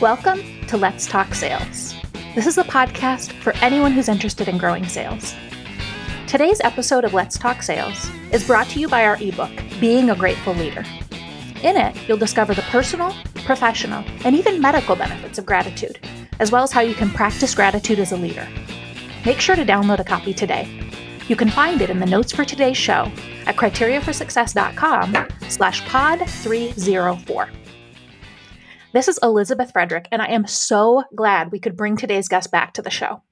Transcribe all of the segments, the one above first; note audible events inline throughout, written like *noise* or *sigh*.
Welcome to Let's Talk Sales. This is a podcast for anyone who's interested in growing sales. Today's episode of Let's Talk Sales is brought to you by our ebook, Being a Grateful Leader. In it, you'll discover the personal, professional, and even medical benefits of gratitude, as well as how you can practice gratitude as a leader. Make sure to download a copy today. You can find it in the notes for today's show at criteriaforsuccess.com slash pod 304. This is Elizabeth Frederick, and I am so glad we could bring today's guest back to the show.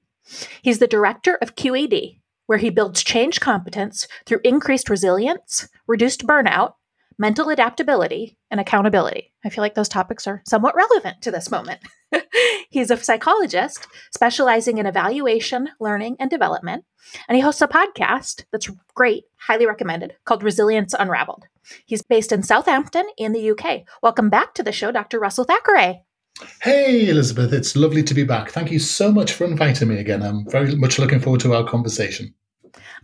He's the director of QED, where he builds change competence through increased resilience, reduced burnout, mental adaptability, and accountability. I feel like those topics are somewhat relevant to this moment. *laughs* He's a psychologist specializing in evaluation, learning, and development, and he hosts a podcast that's great, highly recommended, called Resilience Unraveled. He's based in Southampton in the UK. Welcome back to the show, Dr. Russell Thackeray. Hey, Elizabeth, it's lovely to be back. Thank you so much for inviting me again. I'm very much looking forward to our conversation.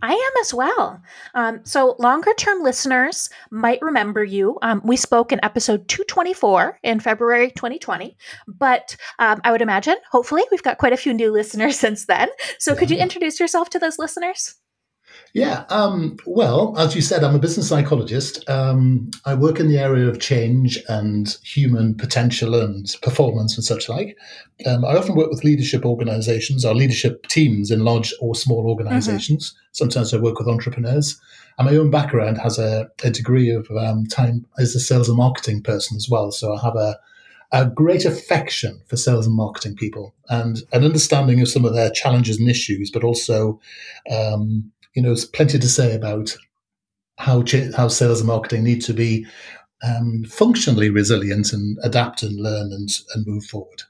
I am as well. Um, so, longer term listeners might remember you. Um, we spoke in episode 224 in February 2020, but um, I would imagine, hopefully, we've got quite a few new *laughs* listeners since then. So, yeah. could you introduce yourself to those listeners? Yeah, um, well, as you said, I'm a business psychologist. Um, I work in the area of change and human potential and performance and such like. Um, I often work with leadership organizations or leadership teams in large or small organizations. Mm-hmm. Sometimes I work with entrepreneurs. And my own background has a, a degree of um, time as a sales and marketing person as well. So I have a, a great affection for sales and marketing people and an understanding of some of their challenges and issues, but also um, you know, there's plenty to say about how how sales and marketing need to be um, functionally resilient and adapt and learn and, and move forward.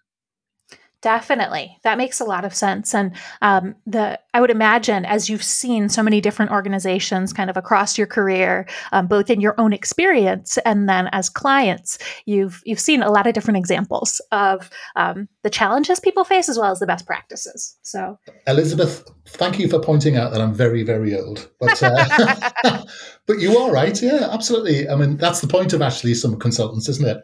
Definitely, that makes a lot of sense. And um, the I would imagine as you've seen so many different organizations kind of across your career, um, both in your own experience and then as clients, you've you've seen a lot of different examples of um, the challenges people face as well as the best practices. So, Elizabeth, thank you for pointing out that I'm very very old, but uh, *laughs* but you are right. Yeah, absolutely. I mean, that's the point of actually some consultants, isn't it?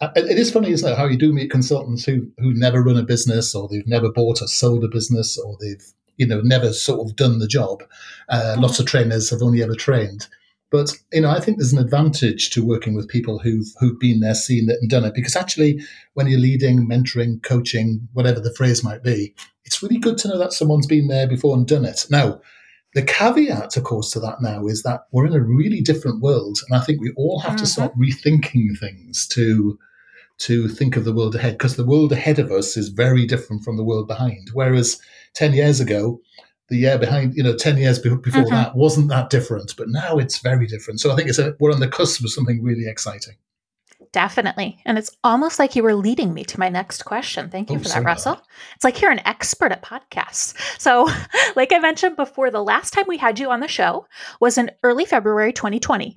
Uh, it is funny, isn't it, how you do meet consultants who who never run a business or they've never bought or sold a business or they've you know never sort of done the job. Uh, mm-hmm. Lots of trainers have only ever trained, but you know I think there's an advantage to working with people who've who've been there, seen it, and done it. Because actually, when you're leading, mentoring, coaching, whatever the phrase might be, it's really good to know that someone's been there before and done it. Now. The caveat, of course, to that now is that we're in a really different world, and I think we all have mm-hmm. to start rethinking things to to think of the world ahead because the world ahead of us is very different from the world behind. Whereas 10 years ago, the year behind, you know, 10 years before mm-hmm. that wasn't that different, but now it's very different. So I think it's a, we're on the cusp of something really exciting. Definitely. And it's almost like you were leading me to my next question. Thank you oh, for that, Russell. It's like you're an expert at podcasts. So, *laughs* like I mentioned before, the last time we had you on the show was in early February 2020.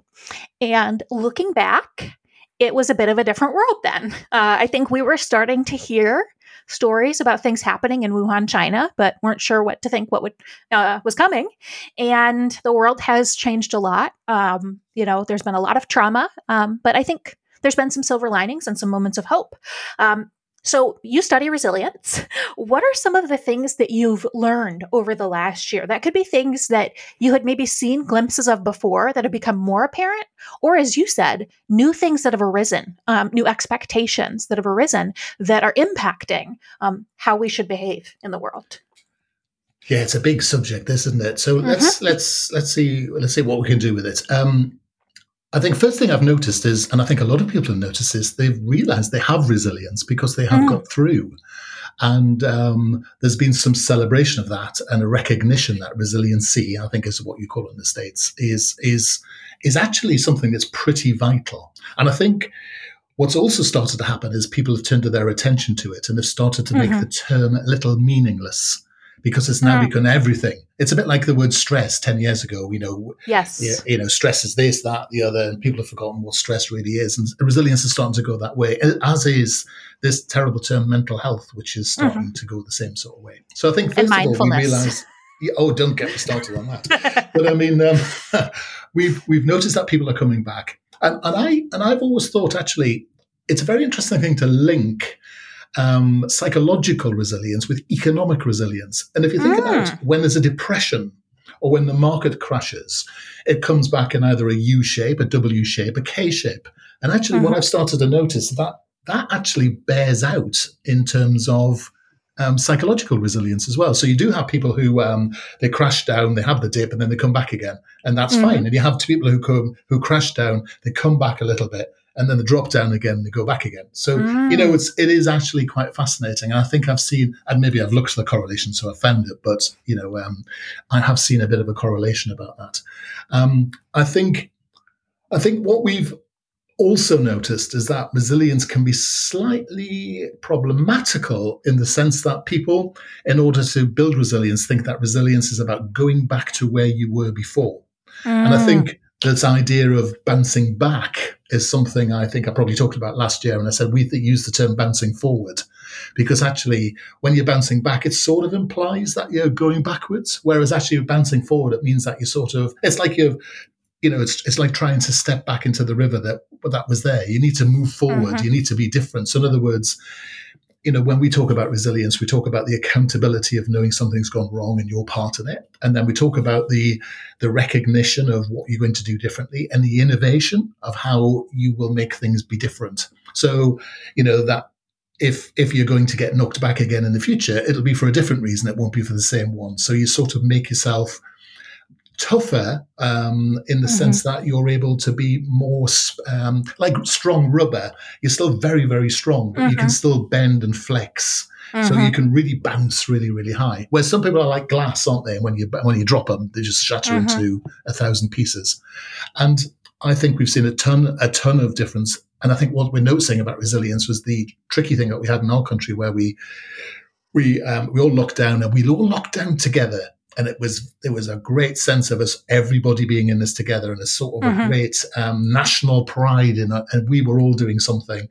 And looking back, it was a bit of a different world then. Uh, I think we were starting to hear stories about things happening in Wuhan, China, but weren't sure what to think what would uh, was coming. And the world has changed a lot. Um, you know, there's been a lot of trauma, um, but I think there's been some silver linings and some moments of hope. Um, so, you study resilience. What are some of the things that you've learned over the last year? That could be things that you had maybe seen glimpses of before that have become more apparent, or as you said, new things that have arisen, um, new expectations that have arisen that are impacting um, how we should behave in the world. Yeah, it's a big subject, this, isn't it? So mm-hmm. let's let's let's see let's see what we can do with it. Um, I think first thing I've noticed is, and I think a lot of people have noticed is, they've realized they have resilience because they have mm. got through. And um, there's been some celebration of that and a recognition that resiliency, I think is what you call it in the States, is, is, is actually something that's pretty vital. And I think what's also started to happen is people have turned their attention to it and have started to mm-hmm. make the term a little meaningless because it's now mm. become everything. It's a bit like the word stress 10 years ago, you know. Yes. You, you know, stress is this, that, the other, and people have forgotten what stress really is. And resilience is starting to go that way, as is this terrible term mental health, which is starting mm-hmm. to go the same sort of way. So I think, first of all, we realize. Oh, don't get me started on that. *laughs* but I mean, um, *laughs* we've we've noticed that people are coming back, and, and I and I've always thought actually it's a very interesting thing to link um, psychological resilience with economic resilience. And if you think mm. about when there's a depression or when the market crashes, it comes back in either a U shape, a W shape, a K shape. And actually, mm-hmm. what I've started to notice that that actually bears out in terms of um, psychological resilience as well. So you do have people who um, they crash down, they have the dip, and then they come back again, and that's mm-hmm. fine. And you have people who come who crash down, they come back a little bit, and then they drop down again, and they go back again. So mm. you know, it's it is actually quite fascinating. And I think I've seen, and maybe I've looked for the correlation, so I found it, but you know, um, I have seen a bit of a correlation about that. Um, I think, I think what we've also noticed is that resilience can be slightly problematical in the sense that people, in order to build resilience, think that resilience is about going back to where you were before. Mm. And I think this idea of bouncing back is something I think I probably talked about last year. And I said we use the term bouncing forward because actually, when you're bouncing back, it sort of implies that you're going backwards. Whereas actually, bouncing forward, it means that you sort of, it's like you're you know, it's it's like trying to step back into the river that that was there. You need to move forward. Mm-hmm. You need to be different. So, in other words, you know, when we talk about resilience, we talk about the accountability of knowing something's gone wrong and you're part of it, and then we talk about the the recognition of what you're going to do differently and the innovation of how you will make things be different. So, you know that if if you're going to get knocked back again in the future, it'll be for a different reason. It won't be for the same one. So you sort of make yourself tougher um, in the mm-hmm. sense that you're able to be more um, like strong rubber. You're still very, very strong, but mm-hmm. you can mm-hmm. still bend and flex. Mm-hmm. So you mm-hmm. can really bounce really, really high. Where some people are like glass, aren't they? When you when you drop them, they just shatter mm-hmm. into a thousand pieces. And I think we've seen a ton a ton of difference. And I think what we're noticing about resilience was the tricky thing that we had in our country, where we we um, we all locked down and we all locked down together and it was it was a great sense of us everybody being in this together and a sort of mm-hmm. a great um, national pride in it, and we were all doing something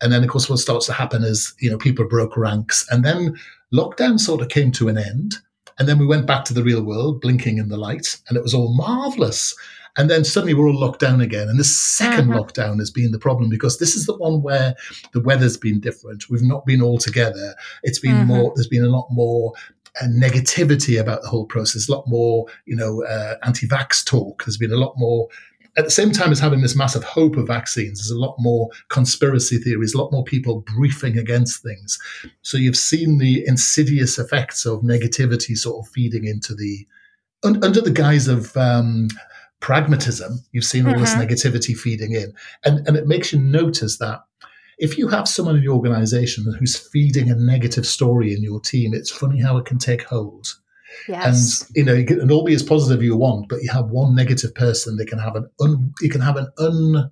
and then of course what starts to happen is you know people broke ranks and then lockdown sort of came to an end and then we went back to the real world blinking in the light and it was all marvelous and then suddenly we're all locked down again. And the 2nd mm-hmm. lockdown has been the problem because this is the one where the weather's been different. We've not been all together. It's been mm-hmm. more, there's been a lot more negativity about the whole process, a lot more, you know, uh, anti-vax talk. There's been a lot more. At the same time as having this massive hope of vaccines, there's a lot more conspiracy theories, a lot more people briefing against things. So you've seen the insidious effects of negativity sort of feeding into the un, under the guise of um, pragmatism. You've seen all mm-hmm. this negativity feeding in, and and it makes you notice that if you have someone in your organization who's feeding a negative story in your team, it's funny how it can take hold. Yes. And you know, you can all be as positive you want, but you have one negative person, they can have an un, you can have an un,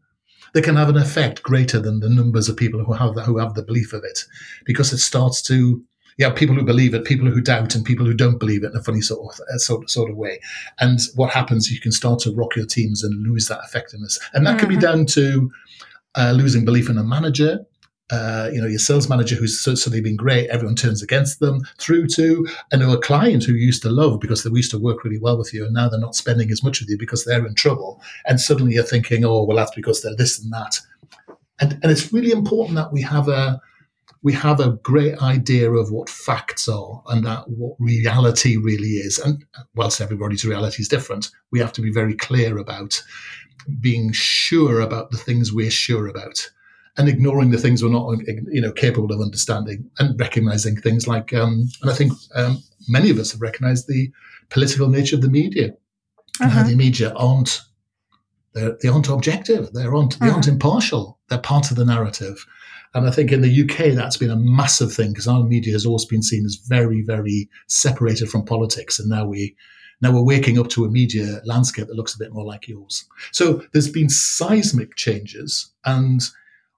they can have an effect greater than the numbers of people who have the, who have the belief of it, because it starts to you have people who believe it, people who doubt, and people who don't believe it in a funny sort of uh, sort, sort of way. And what happens? You can start to rock your teams and lose that effectiveness, and that mm-hmm. can be mm-hmm. down to uh, losing belief in a manager, uh, you know, your sales manager who's suddenly been great, everyone turns against them, through to know a client who used to love because they used to work really well with you, and now they're not spending as much with you because they're in trouble. And suddenly you're thinking, oh, well, that's because they're this and that. And and it's really important that we have a we have a great idea of what facts are and that what reality really is. And whilst everybody's reality is different, we have to be very clear about being sure about the things we're sure about and ignoring the things we're not you know capable of understanding and recognizing things like um, and i think um, many of us have recognized the political nature of the media uh-huh. uh, the media aren't they're, they aren't objective they aren't they aren't uh-huh. impartial they're part of the narrative and I think in the UK, that's been a massive thing because our media has always been seen as very, very separated from politics. And now we now we're waking up to a media landscape that looks a bit more like yours. So there's been seismic changes. And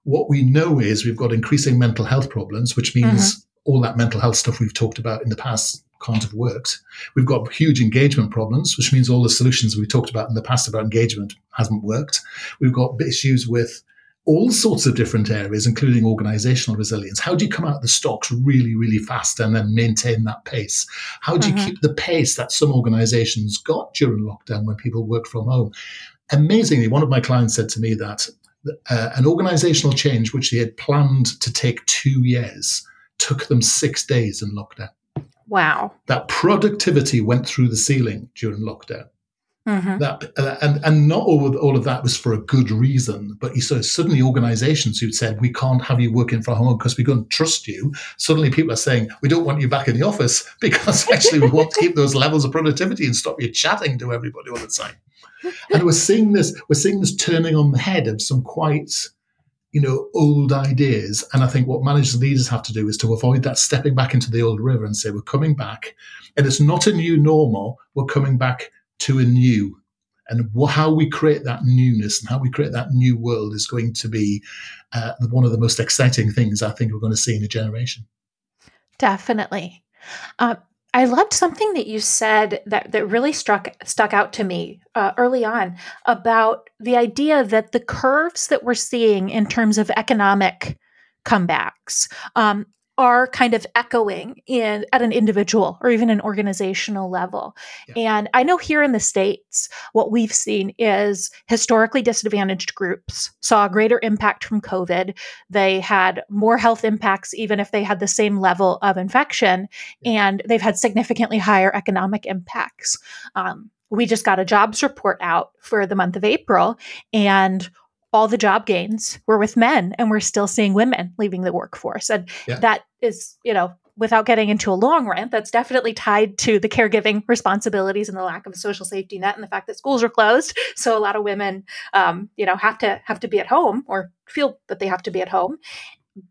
what we know is we've got increasing mental health problems, which means mm-hmm. all that mental health stuff we've talked about in the past can't have worked. We've got huge engagement problems, which means all the solutions we talked about in the past about engagement hasn't worked. We've got issues with all sorts of different areas, including organizational resilience. How do you come out of the stocks really, really fast and then maintain that pace? How do you mm-hmm. keep the pace that some organizations got during lockdown when people worked from home? Amazingly, one of my clients said to me that uh, an organizational change which they had planned to take two years took them six days in lockdown. Wow. That productivity went through the ceiling during lockdown. Mm-hmm. That uh, and and not all of, all of that was for a good reason, but you saw suddenly organisations who'd said we can't have you working from home because we don't trust you. Suddenly, people are saying we don't want you back in the office *laughs* because actually we want to keep those levels of productivity and stop you chatting to everybody all the time. And we're seeing this we're seeing this turning on the head of some quite you know old ideas. And I think what managers and leaders have to do is to avoid that stepping back into the old river and say we're coming back, and it's not a new normal. We're coming back to a new. And how we create that newness and how we create that new world is going to be uh, one of the most exciting things I think we're going to see in a generation. Definitely. Uh, I loved something that you said that, that really struck stuck out to me uh, early on about the idea that the curves that we're seeing in terms of economic comebacks um, are kind of echoing in at an individual or even an organizational level. Yeah. And I know here in the States, what we've seen is historically disadvantaged groups saw a greater impact from COVID. They had more health impacts, even if they had the same level of infection, and they've had significantly higher economic impacts. Um, we just got a jobs report out for the month of April, and all the job gains were with men and we're still seeing women leaving the workforce. And yeah. that is you know without getting into a long rant that's definitely tied to the caregiving responsibilities and the lack of a social safety net and the fact that schools are closed. So a lot of women um, you know have to have to be at home or feel that they have to be at home.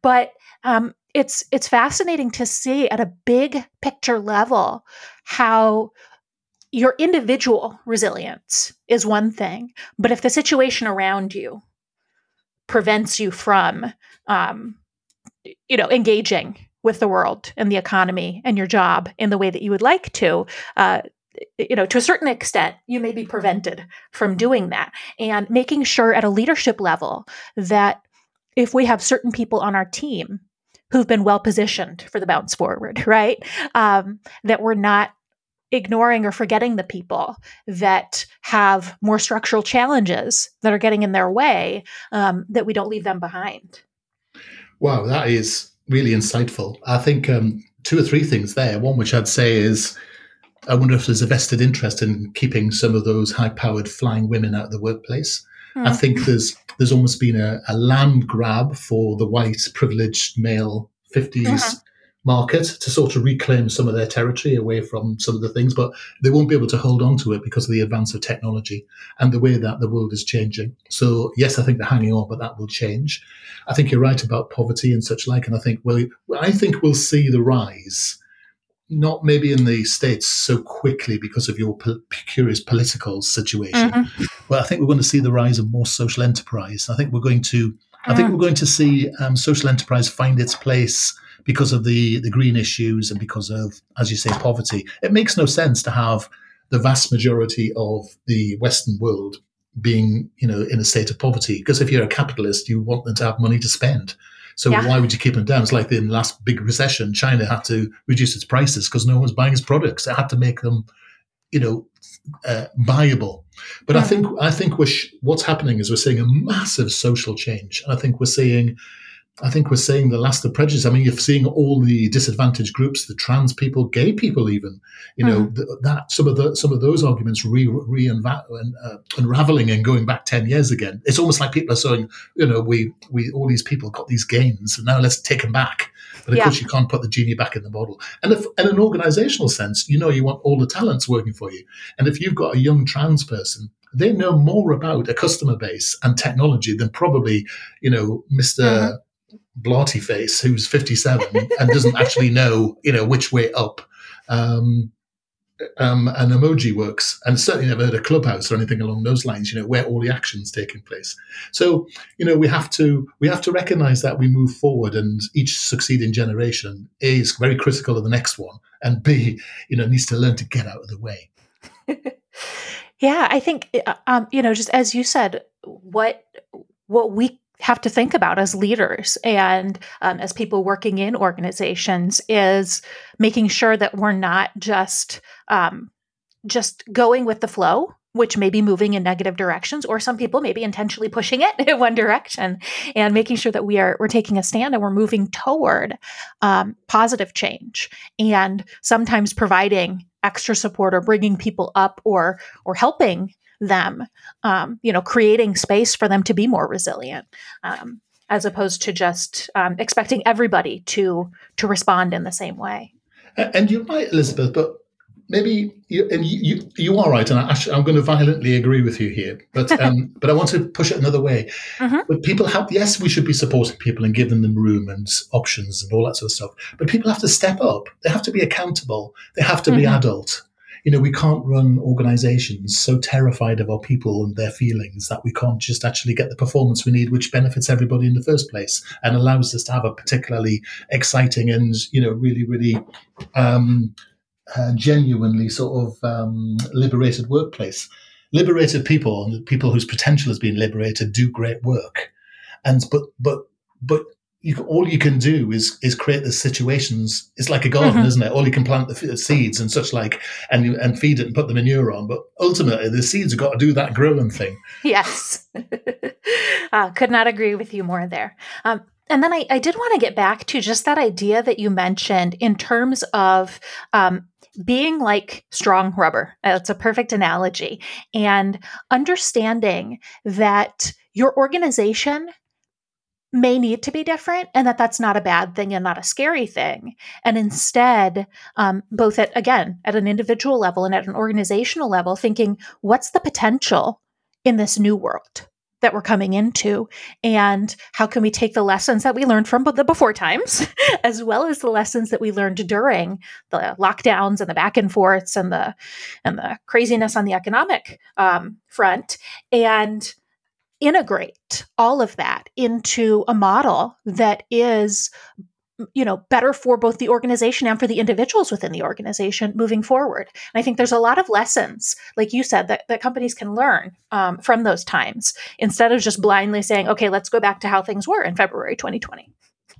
But um, it's it's fascinating to see at a big picture level how your individual resilience is one thing, but if the situation around you prevents you from, um, you know, engaging with the world and the economy and your job in the way that you would like to, uh, you know, to a certain extent, you may be prevented from doing that. And making sure at a leadership level that if we have certain people on our team who've been well positioned for the bounce forward, *laughs* right? Um, that we're not ignoring or forgetting the people that have more structural challenges that are getting in their way, um, that we don't leave them behind. Wow, that is really insightful. I think um, two or three things there. One, which I'd say is, I wonder if there's a vested interest in keeping some of those high-powered flying women out of the workplace. Mm. I hmm. think there's there's almost been a, a, land grab for the white privileged male 50s uh-huh market to sort of reclaim some of their territory away from some of the things, but they won't be able to hold on to it because of the advance of technology and the way that the world is changing. So yes, I think they're hanging on, but that will change. I think you're right about poverty and such like, and I think well, I think we'll see the rise. Not maybe in the states so quickly because of your curious political situation, mm-hmm. but I think we're going to see the rise of more social enterprise. I think we're going to, I think mm. we're going to see um, social enterprise find its place because of the, the green issues and because of, as you say, poverty. It makes no sense to have the vast majority of the Western world being, you know, in a state of poverty. Because if you're a capitalist, you want them to have money to spend. So yeah. why would you keep them down? It's like in the last big recession, China had to reduce its prices because no one was buying its products. It had to make them, you know, uh, buyable. But mm-hmm. I think I think sh- what's happening is we're seeing a massive social change, and I think we're seeing I think we're seeing the last of prejudice. I mean, you're seeing all the disadvantaged groups, the trans people, gay people, even. You know mm. th- that some of the some of those arguments re, re uh, unraveling and going back ten years again. It's almost like people are saying, you know, we we all these people got these gains, and now let's take them back. But of yeah. course, you can't put the genie back in the bottle. And if, in an organizational sense, you know, you want all the talents working for you. And if you've got a young trans person they know more about a customer base and technology than probably, you know, mister mm-hmm. Blarty face who's 57 and doesn't *laughs* actually know, you know, which way up um, um, an emoji works, and certainly never heard a clubhouse or anything along those lines. You know, where all the actions taking place. So, you know, we have to we have to recognise that we move forward, and each succeeding generation A is very critical of the next one, and B, you know, needs to learn to get out of the way. *laughs* yeah, I think uh, um, you know, just as you said, what what we have to think about as leaders and um, as people working in organizations is making sure that we're not just um, just going with the flow which may be moving in negative directions, or some people may be intentionally pushing it *laughs* in one direction and making sure that we are we're taking a stand and we're moving toward um, positive change. And sometimes providing extra support or bringing people up or or helping them um, you know creating space for them to be more resilient um, as opposed to just um, expecting everybody to to respond in the same way and you're right elizabeth but maybe you, and you, you, you are right, and I, am going to violently agree with you here. But *laughs* um, but I want to push it another way. Mm-hmm. But people have yes, we should be supporting people and giving them room and options and all that sort of stuff. But people have to step up. They have to be accountable. They have to mm-hmm. be adult. You know, we can't run organizations so terrified of our people and their feelings that we can't just actually get the performance we need, which benefits everybody in the first place and allows us to have a particularly exciting and, you know, really, really um, uh, genuinely sort of um, liberated workplace. Liberated people and people whose potential has been liberated do great work, and but but but you, all you can do is is create the situations. It's like a garden, mm-hmm. isn't it? All you can plant the seeds and such like, and and feed it and put the manure on. But ultimately, the seeds have got to do that growing thing. Yes, uh, *laughs* could not agree with you more there. Um, and then I, I did want to get back to just that idea that you mentioned in terms of um, being like strong rubber. That's a perfect analogy. And understanding that your organization may need to be different and that that's not a bad thing and not a scary thing. And instead um, both at again at an individual level and at an organizational level thinking what's the potential in this new world that we're coming into? And how can we take the lessons that we learned from the before times *laughs* as well as the lessons that we learned during the lockdowns and the back and forths and the and the craziness on the economic um, front? And integrate all of that into a model that is you know better for both the organization and for the individuals within the organization moving forward and i think there's a lot of lessons like you said that, that companies can learn um, from those times instead of just blindly saying okay let's go back to how things were in february 2020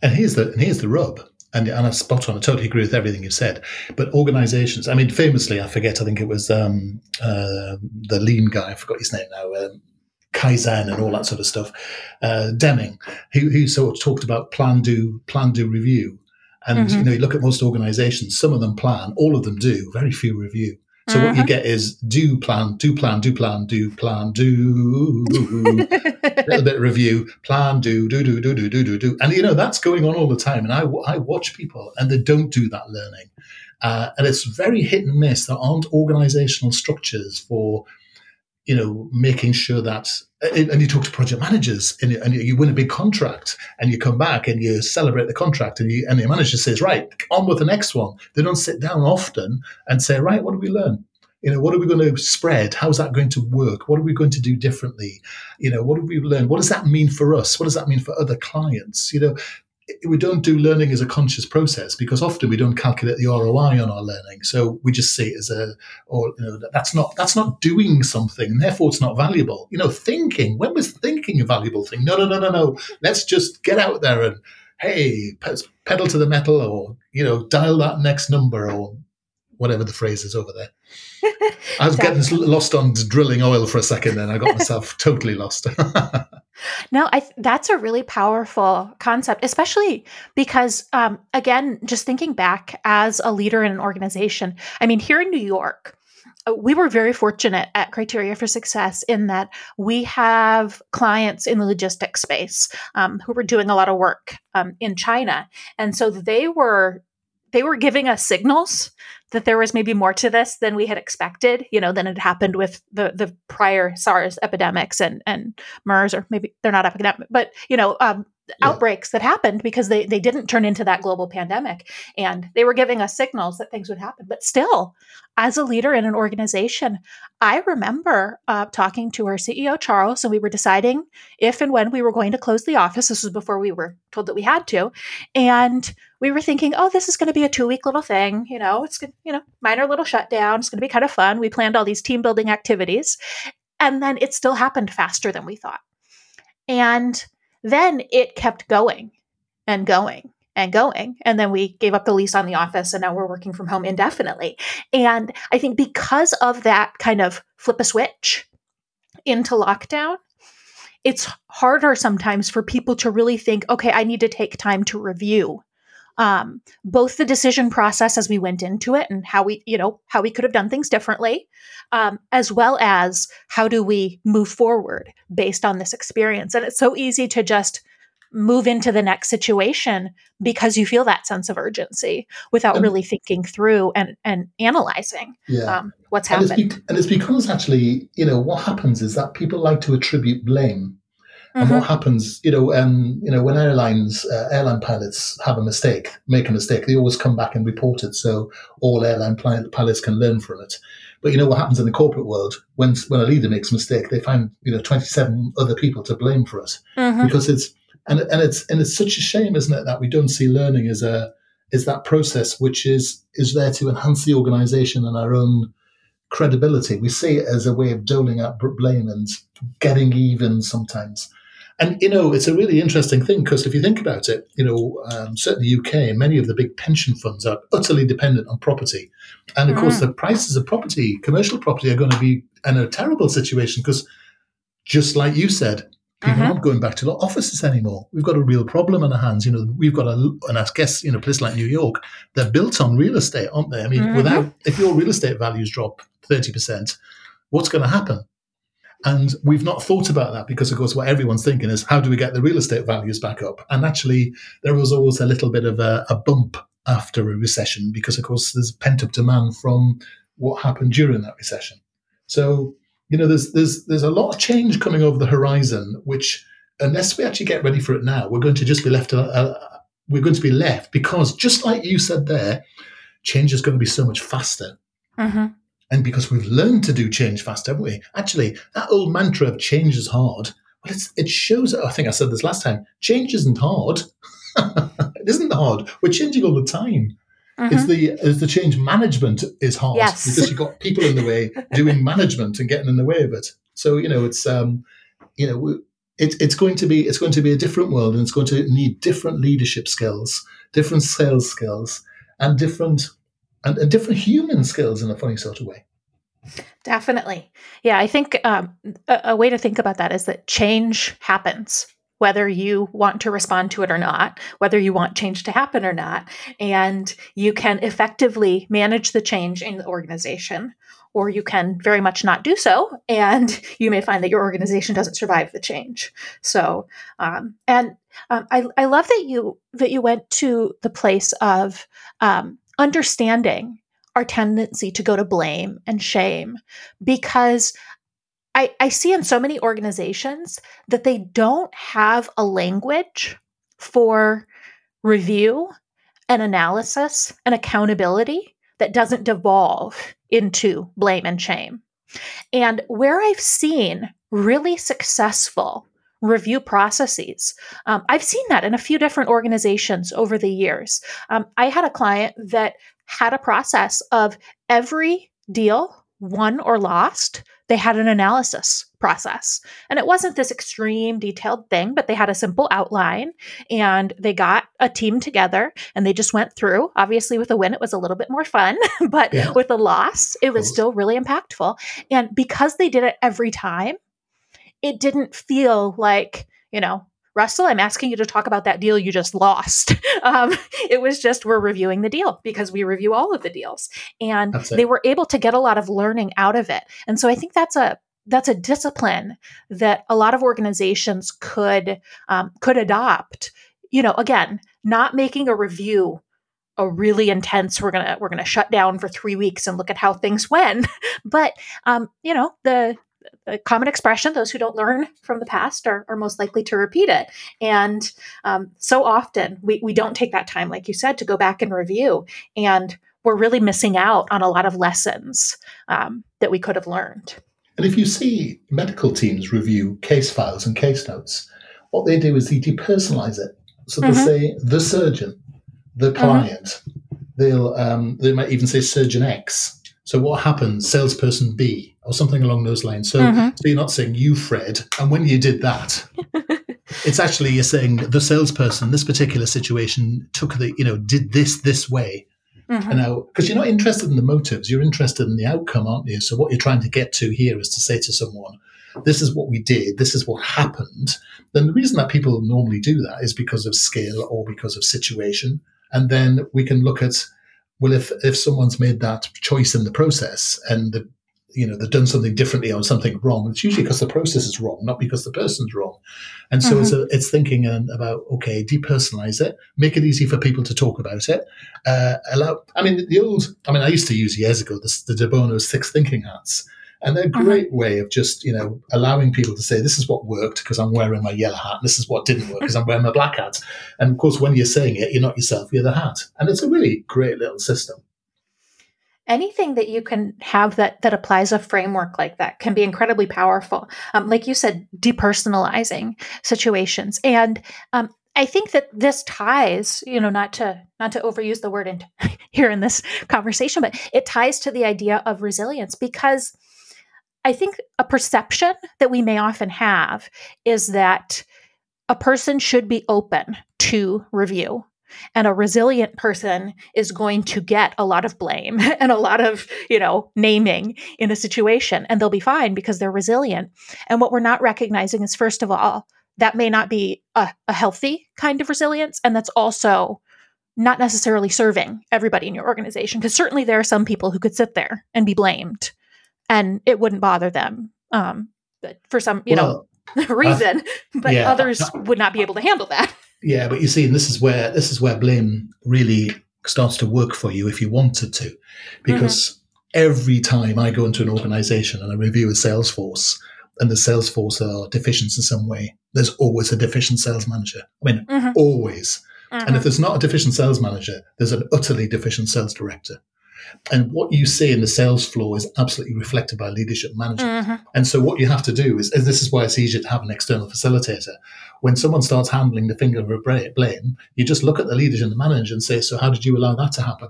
and here's the and here's the rub and, and I spot on. I totally agree with everything you said. But organizations, I mean, famously, I forget. I think it was um, uh, the lean guy. I forgot his name now. Um, Kaizen and all that sort of stuff. Uh, Deming, who, who sort of talked about plan, do, plan, do, review. And mm-hmm. you know, you look at most organizations, some of them plan, all of them do, very few review. So what you mm-hmm. get is do plan, do plan, do plan, do plan, do a little bit of review, plan, do, do, do, do, do, do, do, do. And you know, that's going on all the time. And I, I watch people and they don't do that learning. Uh, and it's very hit and miss. There aren't organizational structures for you know, making sure that, and you talk to project managers and you, and you win a big contract and you come back and you celebrate the contract and you, and your manager says, right, on with the next one. They don't sit down often and say, right, what did we learn? You know, what are we going to spread? How's that going to work? What are we going to do differently? You know, what have we learned? What does that mean for us? What does that mean for other clients? You know, we don't do learning as a conscious process because often we don't calculate the ROI on our learning. So we just see it as a, or you know, that's not that's not doing something, and therefore it's not valuable. You know, thinking. When was thinking a valuable thing? No, no, no, no, no. Let's just get out there and hey, pedal to the metal, or you know, dial that next number, or whatever the phrase is over there. *laughs* I was getting lost on drilling oil for a second, then I got myself *laughs* totally lost. *laughs* no, I that's a really powerful concept, especially because, um, again, just thinking back as a leader in an organization. I mean, here in New York, uh, we were very fortunate at Criteria for Success in that we have clients in the logistics space um, who were doing a lot of work um, in China, and so they were they were giving us signals that there was maybe more to this than we had expected, you know, than had happened with the the prior SARS epidemics and and MERS, or maybe they're not epidemic, but you know, um, yeah. outbreaks that happened because they they didn't turn into that global pandemic, and they were giving us signals that things would happen. But still, as a leader in an organization, I remember uh, talking to our CEO Charles, and we were deciding if and when we were going to close the office. This was before we were told that we had to, and we were thinking, oh, this is going to be a two week little thing. You know, it's you know minor little shutdown. It's going to be kind of fun. We planned all these team building activities, and then it still happened faster than we thought, and then it kept going and going and going. And then we gave up the lease on the office and now we're working from home indefinitely. And I think because of that kind of flip a switch into lockdown, it's harder sometimes for people to really think, okay, I need to take time to review um, both the decision process as we went into it and how we, you know, how we could have done things differently, um, as well as how do we move forward based on this experience. And it's so easy to just move into the next situation because you feel that sense of urgency without and, really thinking through and, and analyzing yeah. um, what's happened. And it's, be- and it's because actually, you know, what happens is that people like to attribute blame and mm-hmm. what happens, you know, um, you know, when airlines, uh, airline pilots have a mistake, make a mistake, they always come back and report it, so all airline pilots can learn from it. But you know what happens in the corporate world when when a leader makes a mistake, they find you know twenty seven other people to blame for it mm-hmm. because it's and and it's and it's such a shame, isn't it, that we don't see learning as a is that process which is is there to enhance the organisation and our own credibility. We see it as a way of doling out blame and getting even sometimes. And, you know, it's a really interesting thing because if you think about it, you know, um, certainly UK, many of the big pension funds are utterly dependent on property. And of mm. course, the prices of property, commercial property, are going to be in a terrible situation because, just like you said, people mm-hmm. aren't going back to offices anymore. We've got a real problem on our hands. You know, we've got a, and I guess, you know, places like New York, they're built on real estate, aren't they? I mean, mm-hmm. without, if your real estate values drop 30%, what's going to happen? And we've not thought about that because, of course, what everyone's thinking is how do we get the real estate values back up? And actually, there was always a little bit of a, a bump after a recession because, of course, there's pent up demand from what happened during that recession. So, you know, there's there's there's a lot of change coming over the horizon, which unless we actually get ready for it now, we're going to just be left. Uh, uh, we're going to be left because, just like you said there, change is going to be so much faster. Mm-hmm. And because we've learned to do change fast, haven't we? Actually, that old mantra of change is hard, well, it shows, I think I said this last time, change isn't hard. *laughs* it isn't hard. We're changing all the time. Mm-hmm. It's the it's the change management is hard yes. because you've got people in the way *laughs* doing management and getting in the way of it. So you know it's um, you know it, it's going to be it's going to be a different world and it's going to need different leadership skills, different sales skills, and different and, and different human skills in a funny sort of way. Definitely. Yeah, I think um, a, a, way to think about that is that change happens, whether you want to respond to it or not, whether you want change to happen or not. And you can effectively manage the change in the organization, or you can very much not do so. And you may find that your organization doesn't survive the change. So, um, and um, I, I love that you that you went to the place of um, understanding our tendency to go to blame and shame because I, I see in so many organizations that they don't have a language for review and analysis and accountability that doesn't devolve into blame and shame. And where I've seen really successful review processes. Um, I've seen that in a few different organizations over the years. Um, I had a client that had a process of every deal won or lost, they had an analysis process. And it wasn't this extreme detailed thing, but they had a simple outline and they got a team together and they just went through. Obviously, with a win, it was a little bit more fun, *laughs* but yeah. with a loss, it was still really impactful. And because they did it every time, it didn't feel like, you know, Russell, I'm asking you to talk about that deal you just lost. *laughs* Um, it was just we're reviewing the deal because we review all of the deals, and they were able to get a lot of learning out of it. And so I think that's a that's a discipline that a lot of organizations could um, could adopt. You know, again, not making a review a really intense we're gonna we're gonna shut down for three weeks and look at how things went *laughs* but um, you know the a common expression. Those who don't learn from the past are, are most likely to repeat it. And um, so often we, we don't take that time, like you said, to go back and review. And we're really missing out on a lot of lessons um, that we could have learned. And if you see medical teams review case files and case notes, what they do is they depersonalize it. So they mm-hmm. say the surgeon, the mm-hmm. client. Mm-hmm. They'll um, they might even say surgeon X. So what happens? Salesperson B or something along those lines. So, mm-hmm. so you're not saying you, Fred. And when you did that, *laughs* it's actually you're saying the salesperson, this particular situation took the, you know, did this this way. Mm-hmm. And now, because you're not interested in the motives, you're interested in the outcome, aren't you? So what you're trying to get to here is to say to someone, this is what we did, this is what happened. Then the reason that people normally do that is because of skill or because of situation. And then we can look at, well, if, if someone's made that choice in the process and the you know they've done something differently or something wrong it's usually because the process is wrong not because the person's wrong and so mm-hmm. it's, a, it's thinking about okay depersonalize it make it easy for people to talk about it uh, allow i mean the old i mean i used to use years ago the, the de bono six thinking hats and they're a mm-hmm. great mm-hmm. way of just you know allowing people to say this is what worked because i'm wearing my yellow hat and this is what didn't work because i'm wearing my black hat and of course when you're saying it you're not yourself you're the hat and it's a really great little system anything that you can have that that applies a framework like that can be incredibly powerful. Um, like you said depersonalizing situations. And um, i think that this ties you know not to not to overuse the word in, *laughs* here in this conversation but it ties to the idea of resilience because i think a perception that we may often have is that a person should be open to review and a resilient person is going to get a lot of blame *laughs* and a lot of, you know, naming in a situation and they'll be fine because they're resilient. And what we're not recognizing is, first of all, that may not be a, a healthy kind of resilience. And that's also not necessarily serving everybody in your organization because certainly there are some people who could sit there and be blamed and it wouldn't bother them um, but for some you well, know *laughs* reason uh, but yeah. others would not be able to handle that yeah, but you see, and this is where this is where blame really starts to work for you if you wanted to, because mm-hmm. every time I go into an organization and I review a Salesforce, and the Salesforce are deficient in some way, there's always a deficient sales manager. I mean, mm-hmm. always. Mm-hmm. And if mm-hmm. there's not a deficient sales manager, there's an utterly deficient sales director. And what you see in the sales floor is absolutely reflected by leadership management. Mm-hmm. And so what you have to do is, this is why it's easier to have an external facilitator. When someone starts handling the finger of blame, you just look at the leaders and the manager and say, so how did you allow that to happen?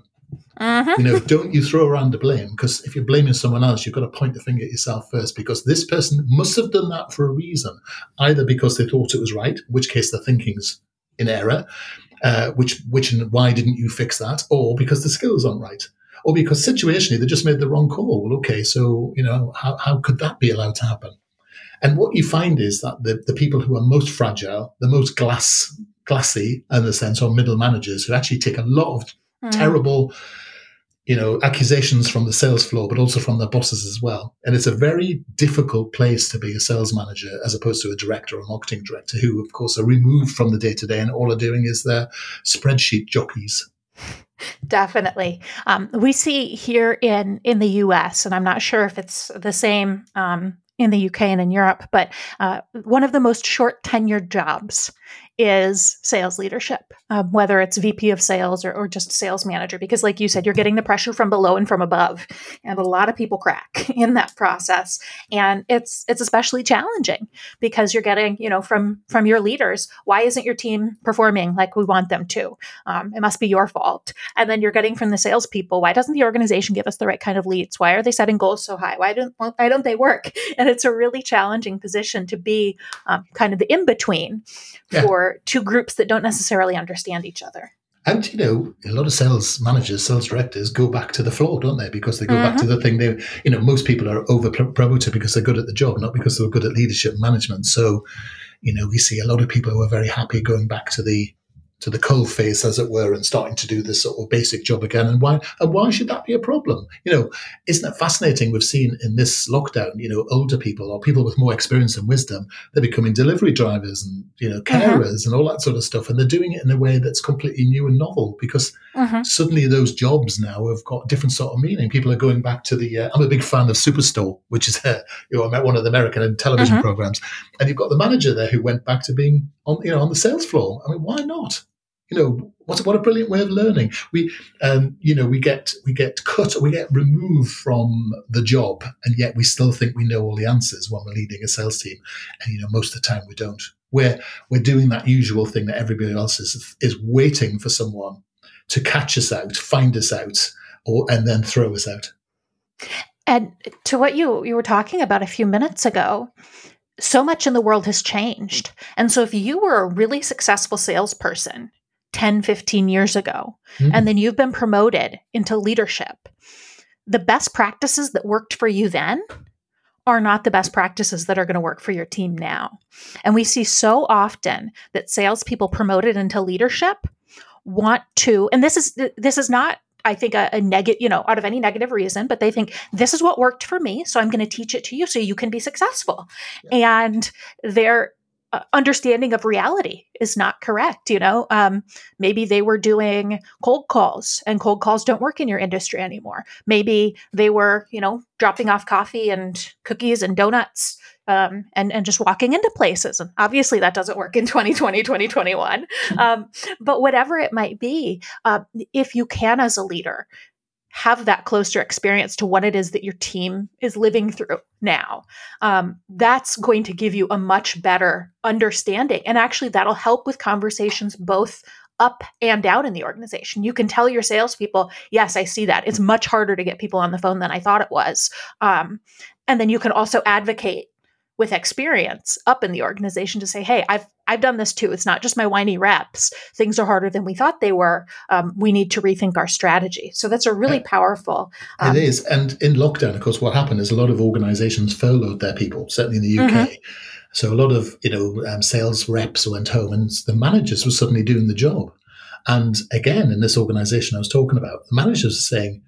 Mm-hmm. You know, don't you throw around the blame because if you're blaming someone else, you've got to point the finger at yourself first because this person must have done that for a reason, either because they thought it was right, in which case the thinking's in error, uh, which which and why didn't you fix that, or because the skills aren't right or because situationally they just made the wrong call. Well, okay, so you know how how could that be allowed to happen? And what you find is that the, the people who are most fragile, the most glass glassy in a sense, are middle managers who actually take a lot of mm. terrible, you know, accusations from the sales floor, but also from their bosses as well. And it's a very difficult place to be a sales manager as opposed to a director or marketing director, who of course are removed from the day to day and all are doing is their spreadsheet jockeys. Definitely. Um, we see here in in the U.S., and I'm not sure if it's the same um, in the UK and in Europe, but uh, one of the most short tenured jobs is sales leadership, um, whether it's VP of sales or, or just sales manager, because like you said, you're getting the pressure from below and from above, and a lot of people crack *laughs* in that process, and it's it's especially challenging because you're getting you know from from your leaders, why isn't your team performing like we want them to? Um, it must be your fault, and then you're getting from the salespeople, why doesn't the organization give us the right kind of leads? Why are they setting goals so high? Why don't why don't they work? *laughs* And it's a really challenging position to be um, kind of the in between yeah. for two groups that don't necessarily understand each other. And you know, a lot of sales managers, sales directors go back to the floor, don't they? Because they go mm-hmm. back to mm-hmm. the thing they, you know, most people are over promoted because they're good at the job, not because they're good at leadership management. So, you know, we see a lot of people who are very happy going back to the to the cold face, as it were, and starting to do this sort of basic job again. And why and why should that be a problem? You know, isn't it fascinating? We've seen in this lockdown, you know, older people or people with more experience and wisdom, they're becoming delivery drivers and you know uh-huh. carers mm-hmm. and all that sort of stuff, and they're doing it in a way that's completely new and novel because mm-hmm. suddenly those jobs now have got a different sort of meaning. People are going back to the. Uh, I'm a big fan of Superstore, which is uh, you know one of the American television mm-hmm. programs, and you've got the manager there who went back to being on you know on the sales floor. I mean, why not? you know what what a brilliant way of learning we um, you know we get we get cut we get removed from the job and yet we still think we know all the answers when we're leading a sales team and you know most of the time we don't we're we're doing that usual thing that everybody else is is waiting for someone to catch us out find us out or and then throw us out and to what you you were talking about a few minutes ago so much in the world has changed. And so if you were a really successful salesperson 10, 15 years ago, mm-hmm. and then you've been promoted into leadership, the best practices that worked for you then are not the best practices that are going to work for your team now. And we see so often that salespeople promoted into leadership want to, and this is this is not I think a, a negative, you know, out of any negative reason, but they think this is what worked for me, so I'm going to teach it to you so you can be successful. Yeah. And their uh, understanding of reality is not correct. You know, um, maybe they were doing cold calls, and cold calls don't work in your industry anymore. Maybe they were, you know, dropping off coffee and cookies and donuts um, and, and just walking into places. And obviously, that doesn't work in 2020, 2021. *laughs* Um, but whatever it might be, uh, if you can, as a leader, have that closer experience to what it is that your team is living through now, um, that's going to give you a much better understanding. And actually, that'll help with conversations both up and down in the organization. You can tell your salespeople, yes, I see that. It's much harder to get people on the phone than I thought it was. Um, and then you can also advocate with experience up in the organization to say, "Hey, I've I've done this too. It's not just my whiny reps. Things are harder than we thought they were. Um, we need to rethink our strategy." So that's a really powerful. Um, it is, and in lockdown, of course, what happened is a lot of organizations furloughed their people, certainly in the UK. Mm-hmm. So a lot of you know um, sales reps went home, and the managers were suddenly doing the job. And again, in this organization I was talking about, the managers are saying,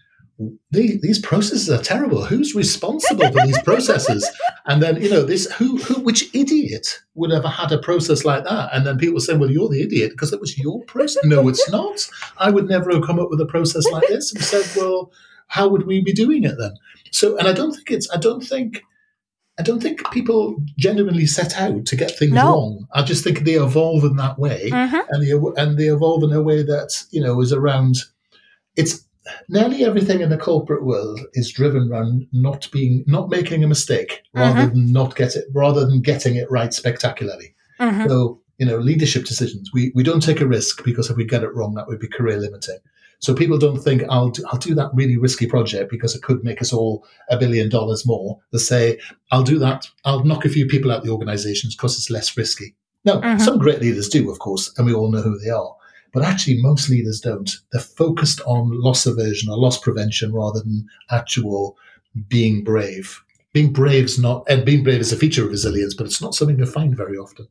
these processes are terrible. Who's responsible for these processes? And then you know this who who which idiot would ever had a process like that? And then people saying, "Well, you're the idiot because it was your process." No, it's not. I would never have come up with a process like this and said, "Well, how would we be doing it then?" So, and I don't think it's. I don't think. I don't think people genuinely set out to get things no. wrong. I just think they evolve in that way, mm-hmm. and they and they evolve in a way that you know is around. It's nearly everything in the corporate world is driven around not being not making a mistake rather mm-hmm. than not get it rather than getting it right spectacularly. Mm-hmm. So you know, leadership decisions. We we don't take a risk because if we get it wrong, that would be career limiting. So people don't think I'll do, I'll do that really risky project because it could make us all a billion dollars more. They say I'll do that. I'll knock a few people out of the organizations because it's less risky. No, mm-hmm. some great leaders do, of course, and we all know who they are. But actually, most leaders don't. They're focused on loss aversion or loss prevention rather than actual being brave. Being brave is not, and being brave is a feature of resilience, but it's not something you find very often.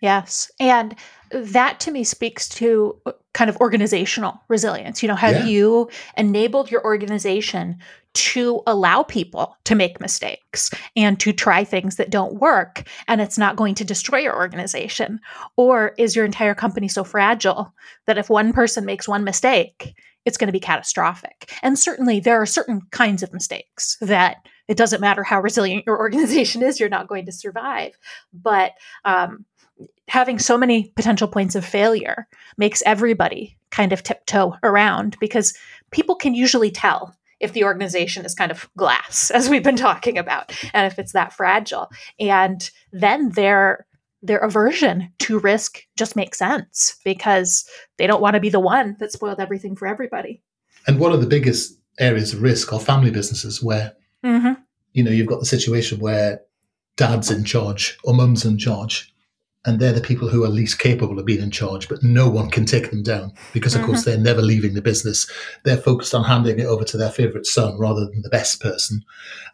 Yes. And that to me speaks to kind of organizational resilience. You know, have yeah. you enabled your organization to allow people to make mistakes and to try things that don't work and it's not going to destroy your organization? Or is your entire company so fragile that if one person makes one mistake, it's going to be catastrophic? And certainly there are certain kinds of mistakes that it doesn't matter how resilient your *laughs* organization is, you're not going to survive. But um, having so many potential points of failure makes everybody kind of tiptoe around because people can usually tell if the organization is kind of glass, *laughs* as we've been talking about, and if it's that fragile. And then their their aversion to risk just makes sense because they don't want to be the one that spoiled everything for everybody. And one of the biggest areas of risk are family businesses where mm-hmm. you know you've got the situation where dad's in charge or mum's in charge and they're the people who are least capable of being in charge, but no one can take them down because, of mm-hmm. course, they're never leaving the business. They're focused on handing it over to their favorite son rather than the best person.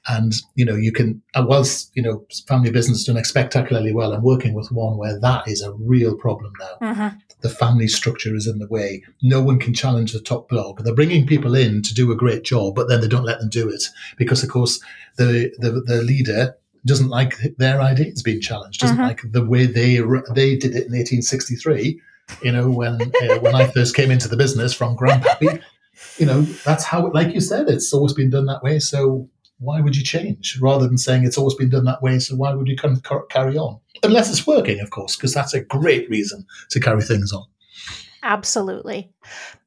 And, you know, you can, whilst, you know, family business doing spectacularly well, I'm working with one where that is a real problem now. Mm-hmm. The family structure is in the way. No one can challenge the top blog. They're bringing people in to do a great job, but then they don't let them do it because, of course, the, the, the leader doesn't like their ideas being challenged, doesn't mm-hmm. like the way they they did it in 1863. You know, when uh, when I first came into the business from Grandpappy, you know, that's how, like you said, it's always been done that way. So why would you change? Rather than saying it's always been done that way, so why would you come carry on? Unless it's working, of course, because that's a great reason to carry things on. Absolutely.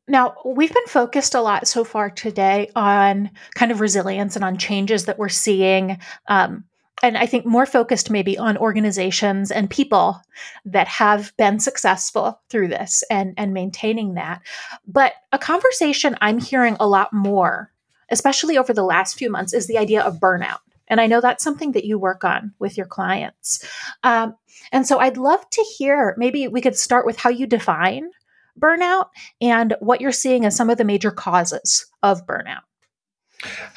Now, we've been focused a lot so far today on kind of resilience and on changes that we're seeing um, and I think more focused maybe on organizations and people that have been successful through this and, and maintaining that. But a conversation I'm hearing a lot more, especially over the last few months, is the idea of burnout. And I know that's something that you work on with your clients. Um, and so I'd love to hear maybe we could start with how you define burnout and what you're seeing as some of the major causes of burnout.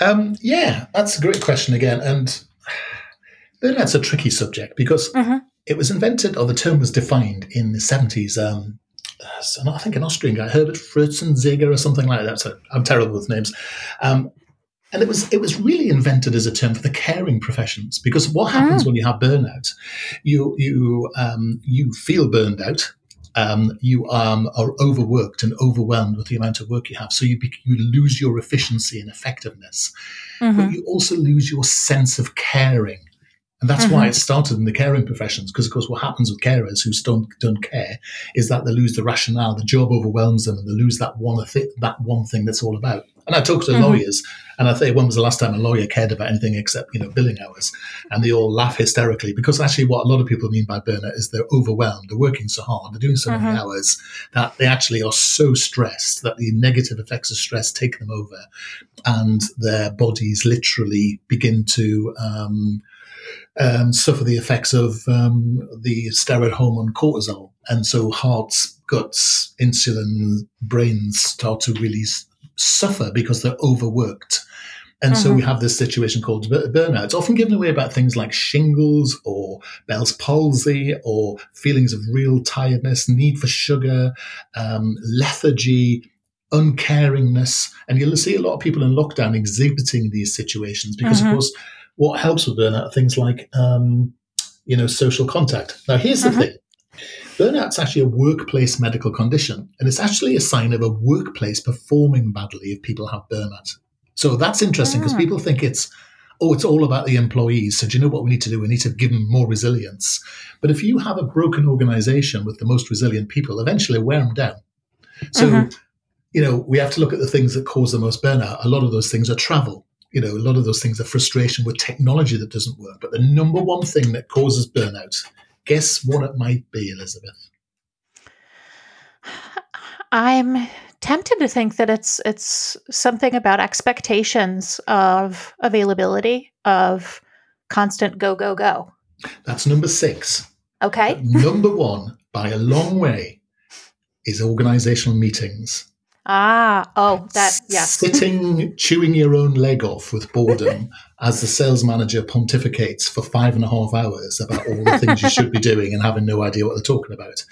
Um, yeah, that's a great question again. And burnout's a tricky subject because mm-hmm. it was invented, or the term was defined in the 70s. Um, so I think an Austrian guy, Herbert Freudenberger or something like that. So I'm terrible with names. Um, and it was it was really invented as a term for the caring professions because what happens mm. when you have burnout, you you um, you feel burned out, um, you um, are overworked and overwhelmed with the amount of work you have, so you be, you lose your efficiency and effectiveness, mm-hmm. but you also lose your sense of caring. And that's mm-hmm. why it started in the caring professions, because of course what happens with carers who don't don't care is that they lose the rationale, the job overwhelms them, and they lose that one that one thing that's all about. And I talk to mm-hmm. lawyers, and I say, when was the last time a lawyer cared about anything except you know billing hours? And they all laugh hysterically because actually, what a lot of people mean by burnout is they're overwhelmed. They're working so hard, they're doing so mm-hmm. many hours that they actually are so stressed that the negative effects of stress take them over, and their bodies literally begin to. Um, um, suffer the effects of um, the steroid hormone cortisol. And so hearts, guts, insulin, brains start to really suffer because they're overworked. And mm-hmm. so we mm-hmm. have this situation called burnout. It's often given away about things like shingles or Bell's palsy or feelings of real tiredness, need for sugar, um, lethargy, uncaringness. And you'll see a lot of people in lockdown exhibiting these situations because, mm-hmm. of course, what helps with burnout are things like, um, you know, social contact. Now, here's mm-hmm. the thing Burnout's actually a workplace medical condition, and it's actually a sign of a workplace performing badly if people have burnout. So that's interesting because yeah. people think it's, oh, it's all about the employees. So do you know what we need to do? We need to give them more resilience. But if you have a broken organization with the most resilient people, eventually wear them down. So, mm-hmm. you know, we have to look at the things that cause the most burnout. A lot of those things are travel. You know, a lot of those things are frustration with technology that doesn't work. But the number one thing that causes burnout Guess what it might be, Elizabeth? I'm tempted to think that it's it's something about expectations of availability of constant go go go. That's number 6. Okay. number 1 by a long way is organizational meetings. Ah, oh, that, yes. Sitting, chewing your own leg off with boredom *laughs* as the sales manager pontificates for five and a half hours about all the things you should be doing and having no idea what they're talking about.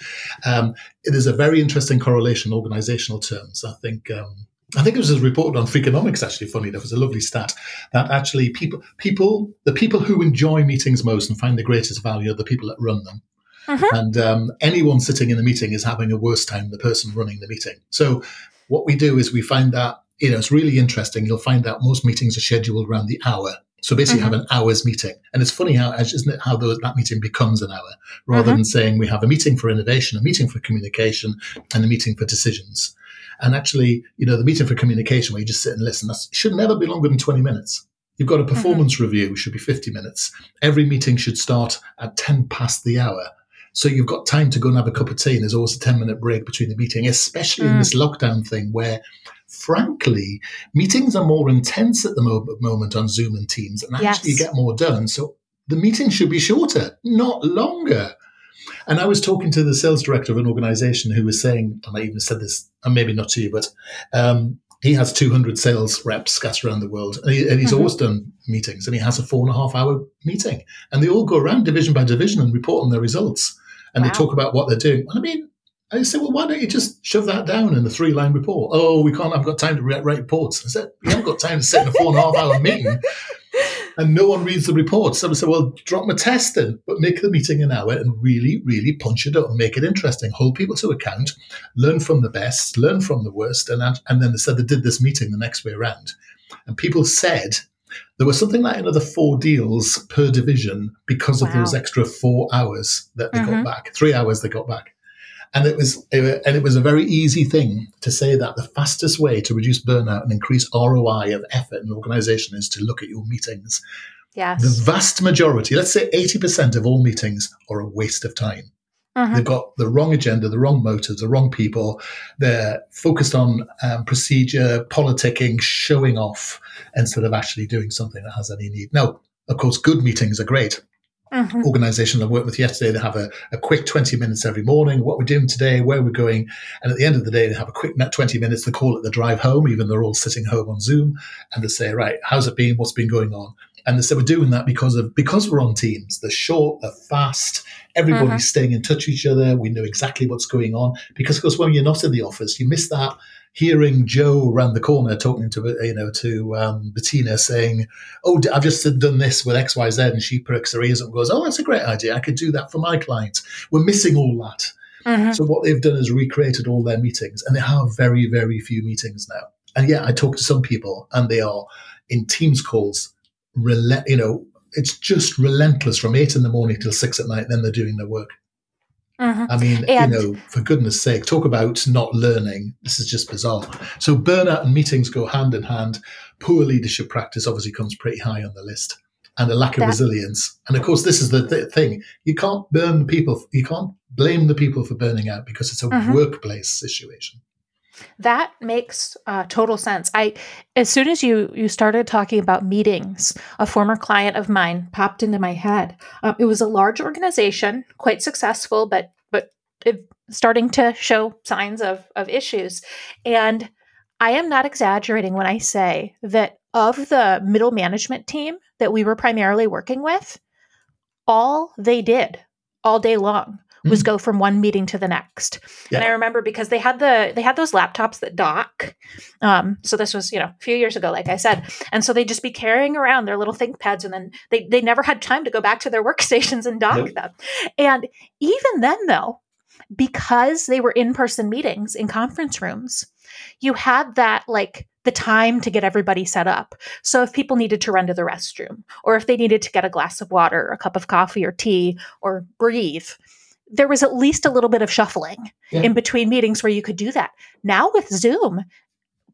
Um, it is a very interesting correlation in organizational terms. I think. Um, I think it was reported on Freakonomics. Actually, funny enough, it was a lovely stat that actually people, people, the people who enjoy meetings most and find the greatest value are the people that run them. Uh-huh. And um, anyone sitting in the meeting is having a worse time than the person running the meeting. So what we do is we find that you know it's really interesting. You'll find that most meetings are scheduled around the hour. So basically, mm-hmm. have an hour's meeting, and it's funny how isn't it how those, that meeting becomes an hour rather mm-hmm. than saying we have a meeting for innovation, a meeting for communication, and a meeting for decisions. And actually, you know, the meeting for communication where you just sit and listen that should never be longer than twenty minutes. You've got a mm-hmm. performance mm-hmm. review, should be 50 minutes. Every meeting should start at 10 past the hour. So you've got time to go and have a cup of tea, and there's always a 10 minute break between the meeting, especially mm. in this lockdown thing where, frankly, meetings are more intense at the moment on Zoom and Teams, and actually yes. you get more done. So the meeting should be shorter, not longer. And I was talking to the sales director of an organization who was saying, and I even said this, and maybe not to you, but um, he has 200 sales reps scattered around the world and, he, and he's mm-hmm. always done meetings and he has a four and a half hour meeting and they all go around division by division and report on their results and wow. they talk about what they're doing. I mean, I said, well, why don't you just shove that down in a three line report? Oh, we can't, I've got time to write, reports. I said, you haven't got time to sit in a four and a half hour meeting *laughs* and no one reads the reports. So I said, well, drop my test in, but make the meeting an hour and really, really punch it up and make it interesting. Hold people to account, learn from the best, learn from the worst. And, and then they said they did this meeting the next way around. And people said there was something like another four deals per division because of those extra four hours that they mm-hmm. got back, three hours they got back. And it was and it was a very easy thing to say that the fastest way to reduce burnout and increase ROI of effort in an organization is to look at your meetings. Yes. The vast majority, let's say 80% of all meetings are a waste of time. Uh-huh. They've got the wrong agenda, the wrong motives, the wrong people. They're focused on um, procedure, politicking, showing off, instead of actually doing something that has any need. Now, Of course, good meetings are great. Mhm. Organization I worked with yesterday, they have a, a quick 20 minutes every morning, what we're doing today, where we're going. And at the end of the day, they have a quick net 20 minutes to call it the drive home, even they're all sitting home on Zoom. And they say, right, how's it been? What's been going on? And they say we're doing that because of because we're on teams. They're short, they're fast, everybody's staying in touch with each other. We know exactly what's going on. Because of course when you're not in the office, you miss that hearing Joe around the corner talking to you know to um, Bettina saying, "Oh, I've just done this with X, Y, Z," and she perks her ears up and goes, "Oh, that's a great idea. I could do that for my clients." We're missing all that. Mhm. So what they've done is recreated all their meetings, and they have very, very few meetings now. And yeah, I talk to some people, and they are in Teams calls. Rel- you know, it's just relentless from eight in the morning till six at night. Then they're doing their work. Mhm. I mean, And- you know, for goodness sake, talk about not learning. This is just bizarre. So burnout and meetings go hand in hand. Poor leadership practice obviously comes pretty high on the list, and a lack of That- resilience. And of course, this is the th- thing: you can't burn people. You can't blame the people for burning out because it's a Mhm. workplace situation. That makes uh, total sense. I, as soon as you you started talking about meetings, a former client of mine popped into my head. Um, it was a large organization, quite successful, but but starting to show signs of of issues. And I am not exaggerating when I say that of the middle management team that we were primarily working with, all they did all day long was Mm. go from one meeting to the next. And I remember because they had the they had those laptops that dock. Um, so this was you know a few years ago, like I said, and so they'd just be carrying around their little ThinkPads, and then they they never had time to go back to their *laughs* workstations and dock Nope. them. And even then, though, because they were in person meetings in conference rooms, you had that like the time to get everybody set up. So if people needed to run to the restroom, or if they needed to get a glass of water, a cup of coffee, or tea, or breathe, there was at least a little bit of shuffling Yeah. in between meetings where you could do that. Now with Zoom,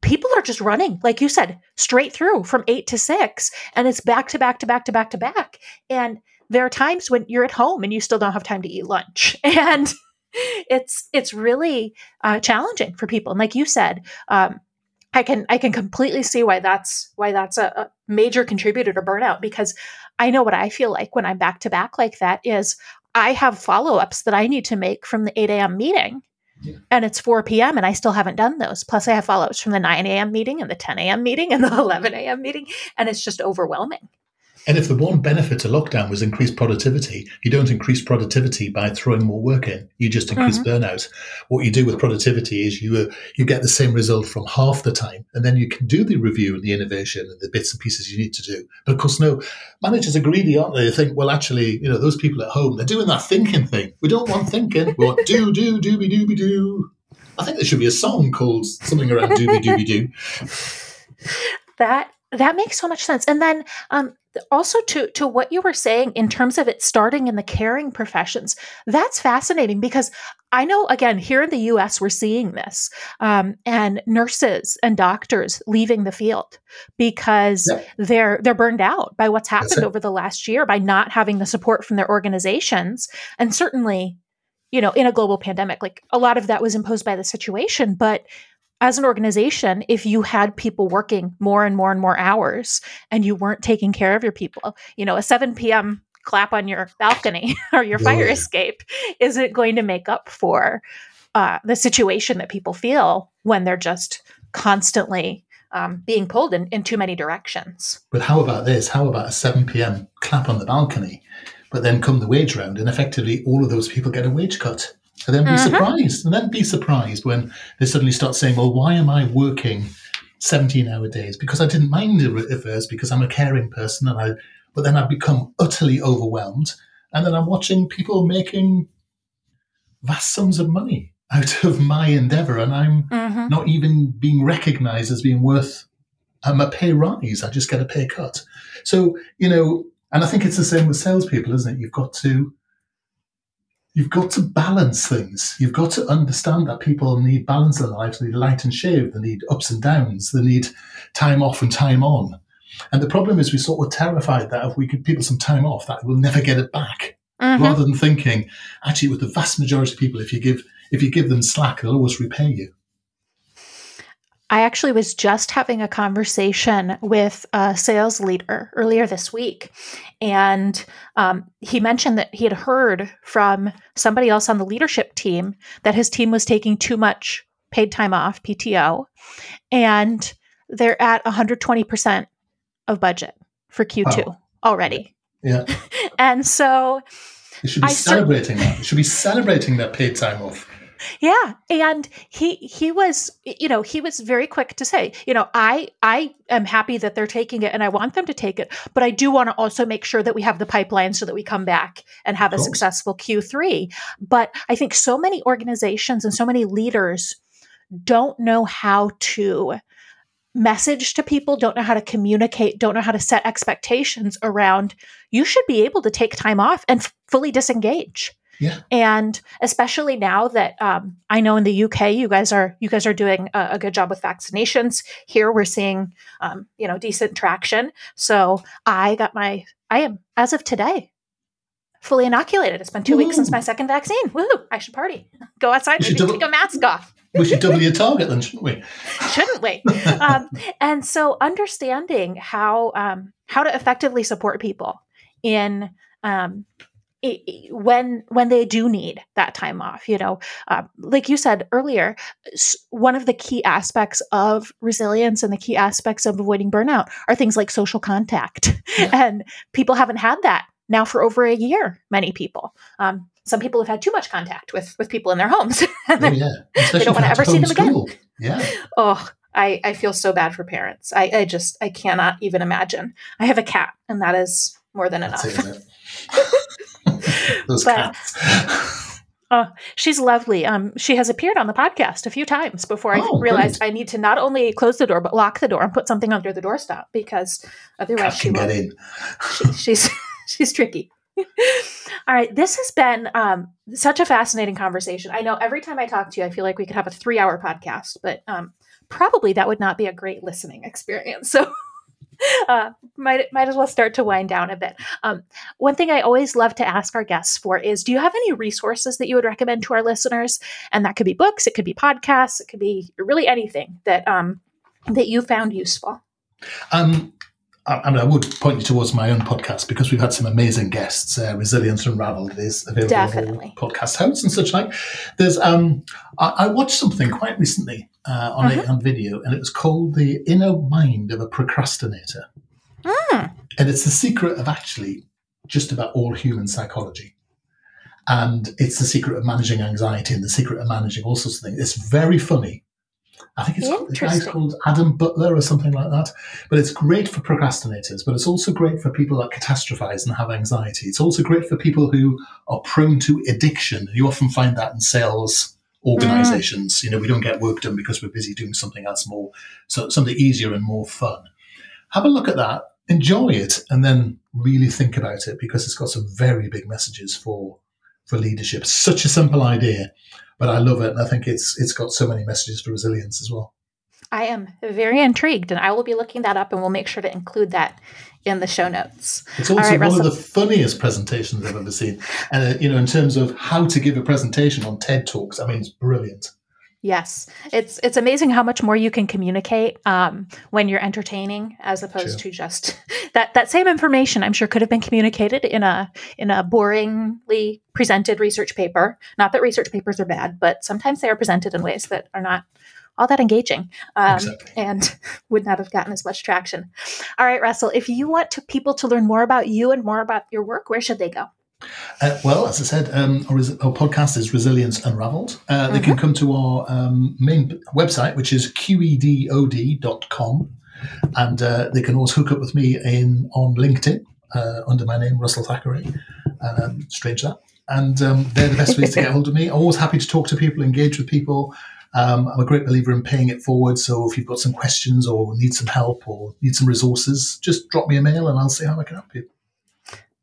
people are just running, like you said, straight through from eight to six, and it's back to back to back to back to back. And there are times when you're at home and you still don't have time to eat lunch, *laughs* and it's it's really uh, challenging for people. And like you said, um, I can I can completely see why that's why that's a, a major contributor to burnout because I know what I feel like when I'm back to back like that is I have follow ups that I need to make from the 8 a.m. meeting. And it's 4 p.m. and I still haven't done those. Plus, I have follow ups from the 9 a.m. meeting and the 10 a.m. meeting and the *laughs* 11 a.m. meeting. And it's just overwhelming. And if the one benefit to lockdown was increased productivity, you don't increase productivity by throwing more work in. You just increase burnout. What you do with productivity is you uh, you get the same result from half the time, and then you can do the review and the innovation and the bits and pieces you need to do. But of course, no managers are greedy, aren't they? They think, well, actually, you know, those people at home they're doing that thinking thing. We don't want thinking. We want do do dooby dooby doo. I think there should be a song called something around dooby dooby doo. *laughs* that that makes so much sense. And then um also to to what you were saying in terms of it starting in the caring professions that's fascinating because i know again here in the us we're seeing this um, and nurses and doctors leaving the field because Yep. they're they're burned out by what's happened over the last year by not having the support from their organizations. And certainly you know in a global pandemic like a lot of that was imposed by the situation but as an organization, if you had people working more and more and more hours and you weren't taking care of your people, you know, a 7 p.m. clap on your balcony *laughs* or your fire Yeah. escape isn't going to make up for uh, the situation that people feel when they're just constantly um, being pulled in, in too many directions. But how about this? How about a 7 p.m. clap on the balcony? But then come the wage round, and effectively all of those people get a wage cut. And then be Mhm. surprised. And then be surprised when they suddenly start saying, well, why am I working 17 hour days? Because I didn't mind it at first because I'm a caring person. and I, But then I've become utterly overwhelmed. And then I'm watching people making vast sums of money out *laughs* of my endeavor. And I'm Mm-hmm. not even being recognized as being worth um, a pay rise. I just get a pay cut. So, you know, and I think it's the same with salespeople, isn't it? You've got to you've got to balance things. You've got to understand that people need balance in their lives. They need light and shade. They need ups and downs. They need time off and time on. And the problem is we're sort of terrified that if we give people some time off, that we'll never get it back. Mm-hmm. Rather than thinking, actually, with the vast majority of people, if you give if you give them slack, they'll always repay you. I actually was just having a conversation with a sales leader earlier this week, and um, he mentioned that he had heard from somebody else on the leadership team that his team was taking too much paid time off, PTO, and they're at 120% of budget for Q2 wow. already. Yeah. *laughs* and so you should be I celebrating that. You should be celebrating that paid time off. Yeah, and he he was you know he was very quick to say you know I I am happy that they're taking it and I want them to take it, but I do want to also make sure that we have the pipeline so that we come back and have a successful Q3. But I think so many organizations and so many leaders don't know how to message to people, don't know how to communicate, don't know how to set expectations around you should be able to take time off and f- fully disengage. Yeah. And especially now that um, I know in the UK, you guys are you guys are doing a, a good job with vaccinations. Here, we're seeing um, you know decent traction. So I got my I am as of today fully inoculated. It's been two Woo-hoo. weeks since my second vaccine. Woo! I should party. Go outside. Maybe double- take a mask off. we should double your target then, shouldn't we? shouldn't we? *laughs* Um, and so understanding how um, how to effectively support people in um, when when they do need that time off you know uh, like you said earlier one of the key aspects of resilience and the key aspects of avoiding burnout are things like social contact yeah. *laughs* and people haven't had that now for over a year many people um, some people have had too much contact with with people in their homes *laughs* oh, yeah. *laughs* they don't want to ever see them again yeah oh I, I feel so bad for parents. I, I just I cannot even imagine. I have a cat, and that is more than enough. Those but, cats. Oh, *laughs* she's lovely. Um, she has appeared on the podcast a few times before I oh, realized great. I need to not only close the door but lock the door and put something under the doorstop because otherwise she get. *laughs* She, she's *laughs* she's tricky. All right, this has been um, such a fascinating conversation. I know every time I talk to you, I feel like we could have a three-hour podcast, but um, probably that would not be a great listening experience. So *laughs* uh, might might as well start to wind down a bit. Um, one thing I always love to ask our guests for is, do you have any resources that you would recommend to our listeners? And that could be books, it could be podcasts, it could be really anything that um, that you found useful. Um, I, mean, I would point you towards my own podcast because we've had some amazing guests. Uh, Resilience Unraveled is available Definitely. podcast hosts and such like. There's um, I, I watched something quite recently uh, on a, on video, and it was called "The Inner Mind of a Procrastinator," mm. and it's the secret of actually just about all human psychology. And it's the secret of managing anxiety and the secret of managing all sorts of things. It's very funny I think it's the guy's called Adam Butler or something like that. But it's great for procrastinators, but it's also great for people that catastrophize and have anxiety. It's also great for people who are prone to addiction. You often find that in sales organizations. Mm. You know, we don't get work done because we're busy doing something else more, so something easier and more fun. Have a look at that, enjoy it, and then really think about it because it's got some very big messages for for leadership. Such a simple idea, but I love it, and I think it's it's got so many messages for resilience as well. I am very intrigued, and I will be looking that up, and we'll make sure to include that in the show notes. It's also right, one Russell. of the funniest presentations I've ever seen, and uh, you know, in terms of how to give a presentation on TED Talks, I mean, it's brilliant. Yes, it's it's amazing how much more you can communicate um, when you're entertaining, as opposed to just *laughs* that that same information. I'm sure could have been communicated in a in a boringly presented research paper. Not that research papers are bad, but sometimes they are presented in ways that are not all that engaging um, exactly. *laughs* and would not have gotten as much traction. All right, Russell, if you want to people to learn more about you and more about your work, where should they go? Uh, well, as I said, um, our, our, podcast is Resilience Unraveled. Uh, mm-hmm. They can mm-hmm. come to our um, main website, which is qedod.com, and uh, they can always hook up with me in on LinkedIn uh, under my name, Russell Thackeray. Um, strange that. And um, they're the best ways to get *laughs* hold of me. Always happy to talk to people, engage with people. Um, I'm a great believer in paying it forward. So if you've got some questions or need some help or need some resources, just drop me a mail and I'll see how I can help you.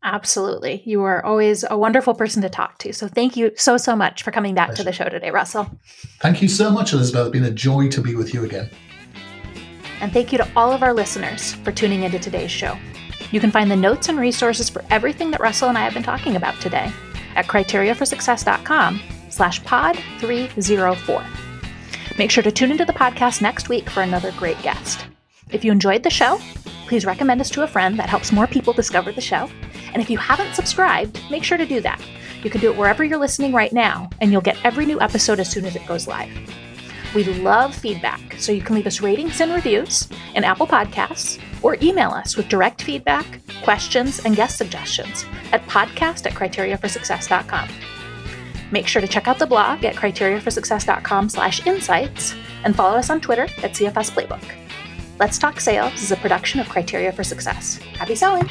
Absolutely. You are always a wonderful person to talk to. So thank you so, so much for coming back Pleasure. to the show today, Russell. Thank you so much, Elizabeth. It's been a joy to be with you again. And thank you to all of our listeners for tuning into today's show. You can find the notes and resources for everything that Russell and I have been talking about today at criteriaforsuccess.com slash pod 304. Make sure to tune into the podcast next week for another great guest. If you enjoyed the show, please recommend us to a friend that helps more people discover the show. And if you haven't subscribed, make sure to do that. You can do it wherever you're listening right now, and you'll get every new episode as soon as it goes live. We love feedback, so you can leave us ratings and reviews in Apple Podcasts or email us with direct feedback, questions, and guest suggestions at podcast at criteriaforsuccess.com. Make sure to check out the blog at criteriaforsuccess.com slash insights and follow us on Twitter at CFS Playbook. Let's Talk Sales is a production of Criteria for Success. Happy selling!